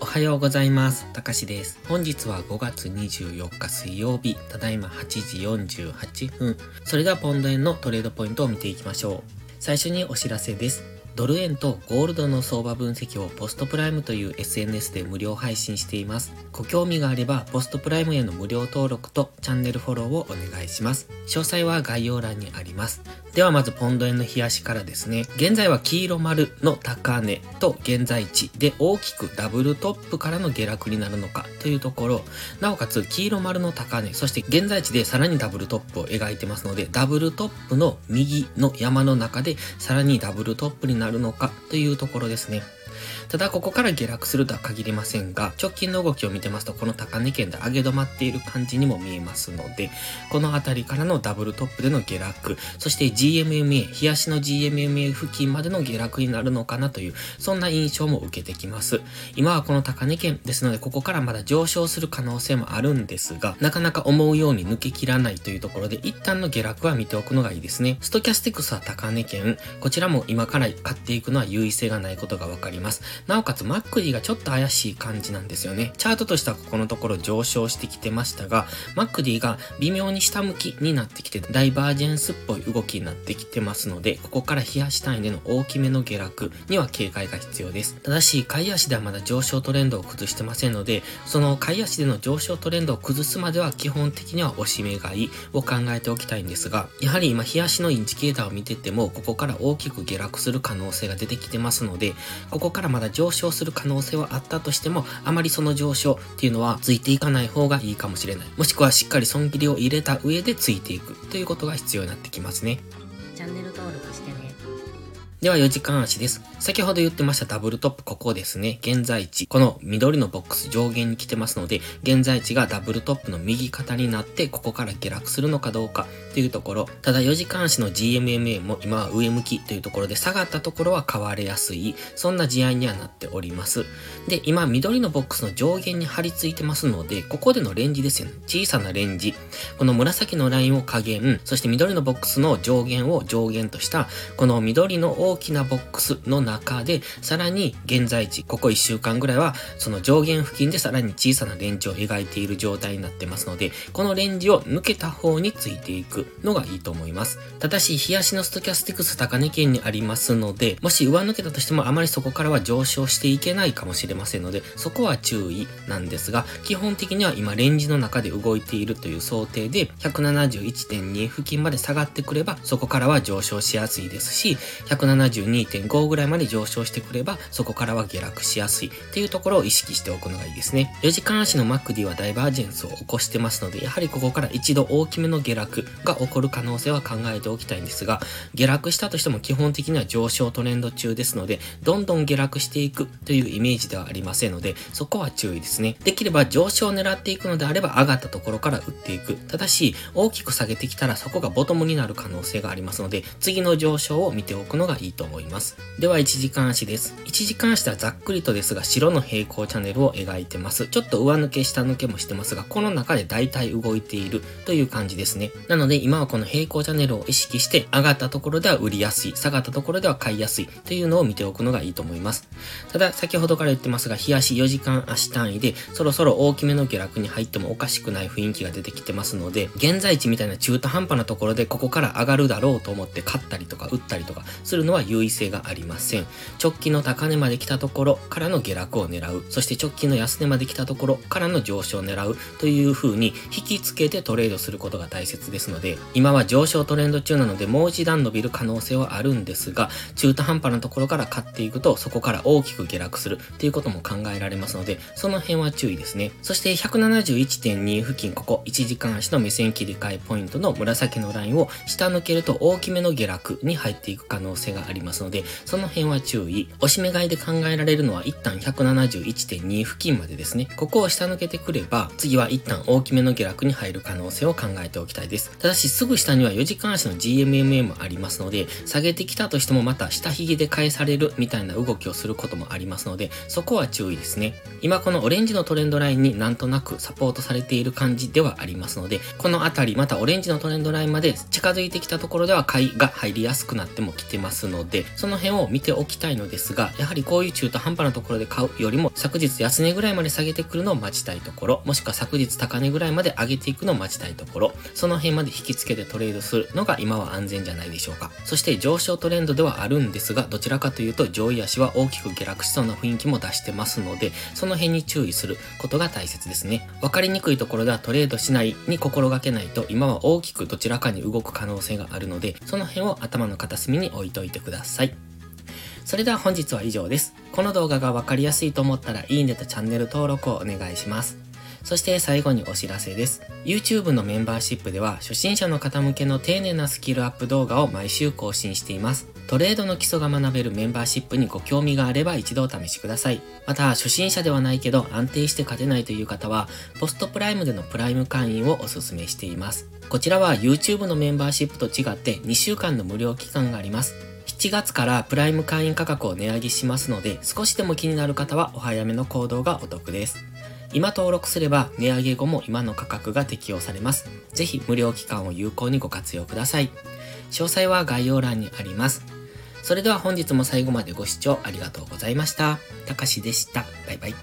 おはようございます。たかしです。本日は5月24日水曜日、ただいま8時48分。それではポンド円のトレードポイントを見ていきましょう。最初にお知らせです。ドル円とゴールドの相場分析をポストプライムという SNS で無料配信しています。ご興味があればポストプライムへの無料登録とチャンネルフォローをお願いします。詳細は概要欄にあります。ではまずポンド円の冷やしからですね。現在は黄色丸の高値と現在地で大きくダブルトップからの下落になるのかというところ、なおかつ黄色丸の高値、そして現在地でさらにダブルトップを描いてますので、ダブルトップの右の山の中でさらにダブルトップになるのかというところですね。ただここから下落するとは限りませんが、直近の動きを見てますと、この高値圏で上げ止まっている感じにも見えますので、この辺りからのダブルトップでの下落、そして GMMA、冷やしの GMMA 付近までの下落になるのかなという、そんな印象も受けてきます。今はこの高値圏ですので、ここからまだ上昇する可能性もあるんですが、なかなか思うように抜けきらないというところで、一旦の下落は見ておくのがいいですね。ストキャスティクスは高値圏、こちらも今から買っていくのは優位性がないことがわかります。なおかつ MACD がちょっと怪しい感じなんですよね。チャートとしてはここのところ上昇してきてましたが、 MACD が微妙に下向きになってきて、ダイバージェンスっぽい動きになってきてますので、ここから日足単位での大きめの下落には警戒が必要です。ただし、下位足ではまだ上昇トレンドを崩してませんので、その下位足での上昇トレンドを崩すまでは基本的には押し目買いを考えておきたいんですが、やはり今日足のインジケーターを見てても、ここから大きく下落する可能性が出てきてますので、ここからまだ上昇する可能性はあったとしても、あまりその上昇っていうのはついていかない方がいいかもしれない。もしくはしっかり損切りを入れた上でついていくということが必要になってきますね。チャンネル登録してね。では4時間足です。先ほど言ってましたダブルトップここですね。現在地。この緑のボックス上限に来てますので、現在地がダブルトップの右肩になって、ここから下落するのかどうかというところ。ただ4時間足の GMMA も今は上向きというところで下がったところは買われやすい。そんな試合にはなっております。で、今緑のボックスの上限に張り付いてますので、ここでのレンジですよね。小さなレンジ。この紫のラインを下限、そして緑のボックスの上限を上限とした、この緑の大きなボックスの中で、さらに現在地、ここ1週間ぐらいは、その上限付近でさらに小さなレンジを描いている状態になってますので、このレンジを抜けた方についていくのがいいと思います。ただし、冷やしのストキャスティクス高値圏にありますので、もし上抜けたとしてもあまりそこからは上昇していけないかもしれませんので、そこは注意なんですが、基本的には今レンジの中で動いているという想定で、171.2付近まで下がってくれば、そこからは上昇しやすいですし、172.5ぐらいまで上昇してくれば、そこからは下落しやすいっていうところを意識しておくのがいいですね。4時間足の MACD はダイバージェンスを起こしてますので、やはりここから一度大きめの下落が起こる可能性は考えておきたいんですが、下落したとしても基本的には上昇トレンド中ですので、どんどん下落していくというイメージではありませんので、そこは注意ですね。できれば上昇を狙っていくのであれば上がったところから打っていく。ただし、大きく下げてきたらそこがボトムになる可能性がありますので、次の上昇を見ておくのがいいと思います。では1時間足です。1時間足ではざっくりとですが白の平行チャンネルを描いてます。ちょっと上抜け下抜けもしてますが、この中で大体動いているという感じですね。なので今はこの平行チャンネルを意識して上がったところでは売りやすい、下がったところでは買いやすいというのを見ておくのがいいと思います。ただ先ほどから言ってますが、日足4時間足単位でそろそろ大きめの下落に入ってもおかしくない雰囲気が出てきてますので、現在地みたいな中途半端なところでここから上がるだろうと思って買ったりとか売ったりとかするのは優位性がありません。直近の高値まで来たところからの下落を狙う。そして直近の安値まで来たところからの上昇を狙うという風に引きつけてトレードすることが大切ですので、今は上昇トレンド中なのでもう一段伸びる可能性はあるんですが、中途半端なところから買っていくとそこから大きく下落するっていうことも考えられますので、その辺は注意ですね。そして171.2付近、ここ1時間足の目線切り替えポイントの紫のラインを下抜けると大きめの下落に入っていく可能性がありますので、その辺は注意。押し目買いで考えられるのは一旦171.2付近までですね。ここを下抜けてくれば、次は一旦大きめの下落に入る可能性を考えておきたいです。ただしすぐ下には4時間足の GMMM ありますので、下げてきたとしてもまた下髭で返されるみたいな動きをすることもありますので、そこは注意ですね。今このオレンジのトレンドラインになんとなくサポートされている感じではありますので、このあたりまたオレンジのトレンドラインまで近づいてきたところでは買いが入りやすくなってもきてますので、その辺を見ておきたいのですが、やはりこういう中途半端なところで買うよりも昨日安値ぐらいまで下げてくるのを待ちたいところ、もしくは昨日高値ぐらいまで上げていくのを待ちたいところ、その辺まで引き付けてトレードするのが今は安全じゃないでしょうか。そして上昇トレンドではあるんですが、どちらかというと上位足は大きく下落しそうな雰囲気も出してますので、その辺に注意することが大切ですね。わかりにくいところではトレードしないに心がけないと今は大きくどちらかに動く可能性があるので、その辺を頭の片隅に置いといてください。それでは本日は以上です。この動画がわかりやすいと思ったらいいねとチャンネル登録をお願いします。そして最後にお知らせです。YouTube のメンバーシップでは初心者の方向けの丁寧なスキルアップ動画を毎週更新しています。トレードの基礎が学べるメンバーシップにご興味があれば一度お試しください。また、初心者ではないけど安定して勝てないという方は、ポストプライムでのプライム会員をお勧めしています。こちらは YouTube のメンバーシップと違って2週間の無料期間があります。7月からプライム会員価格を値上げしますので、少しでも気になる方はお早めの行動がお得です。今登録すれば値上げ後も今の価格が適用されます。ぜひ無料期間を有効にご活用ください。詳細は概要欄にあります。それでは本日も最後までご視聴ありがとうございました。たかしでした。バイバイ。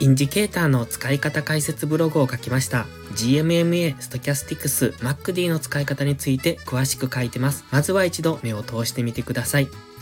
インジケーターの使い方解説ブログを書きました。GMMA、ストキャスティクス、 MACD の使い方について詳しく書いてます。まずは一度目を通してみてください。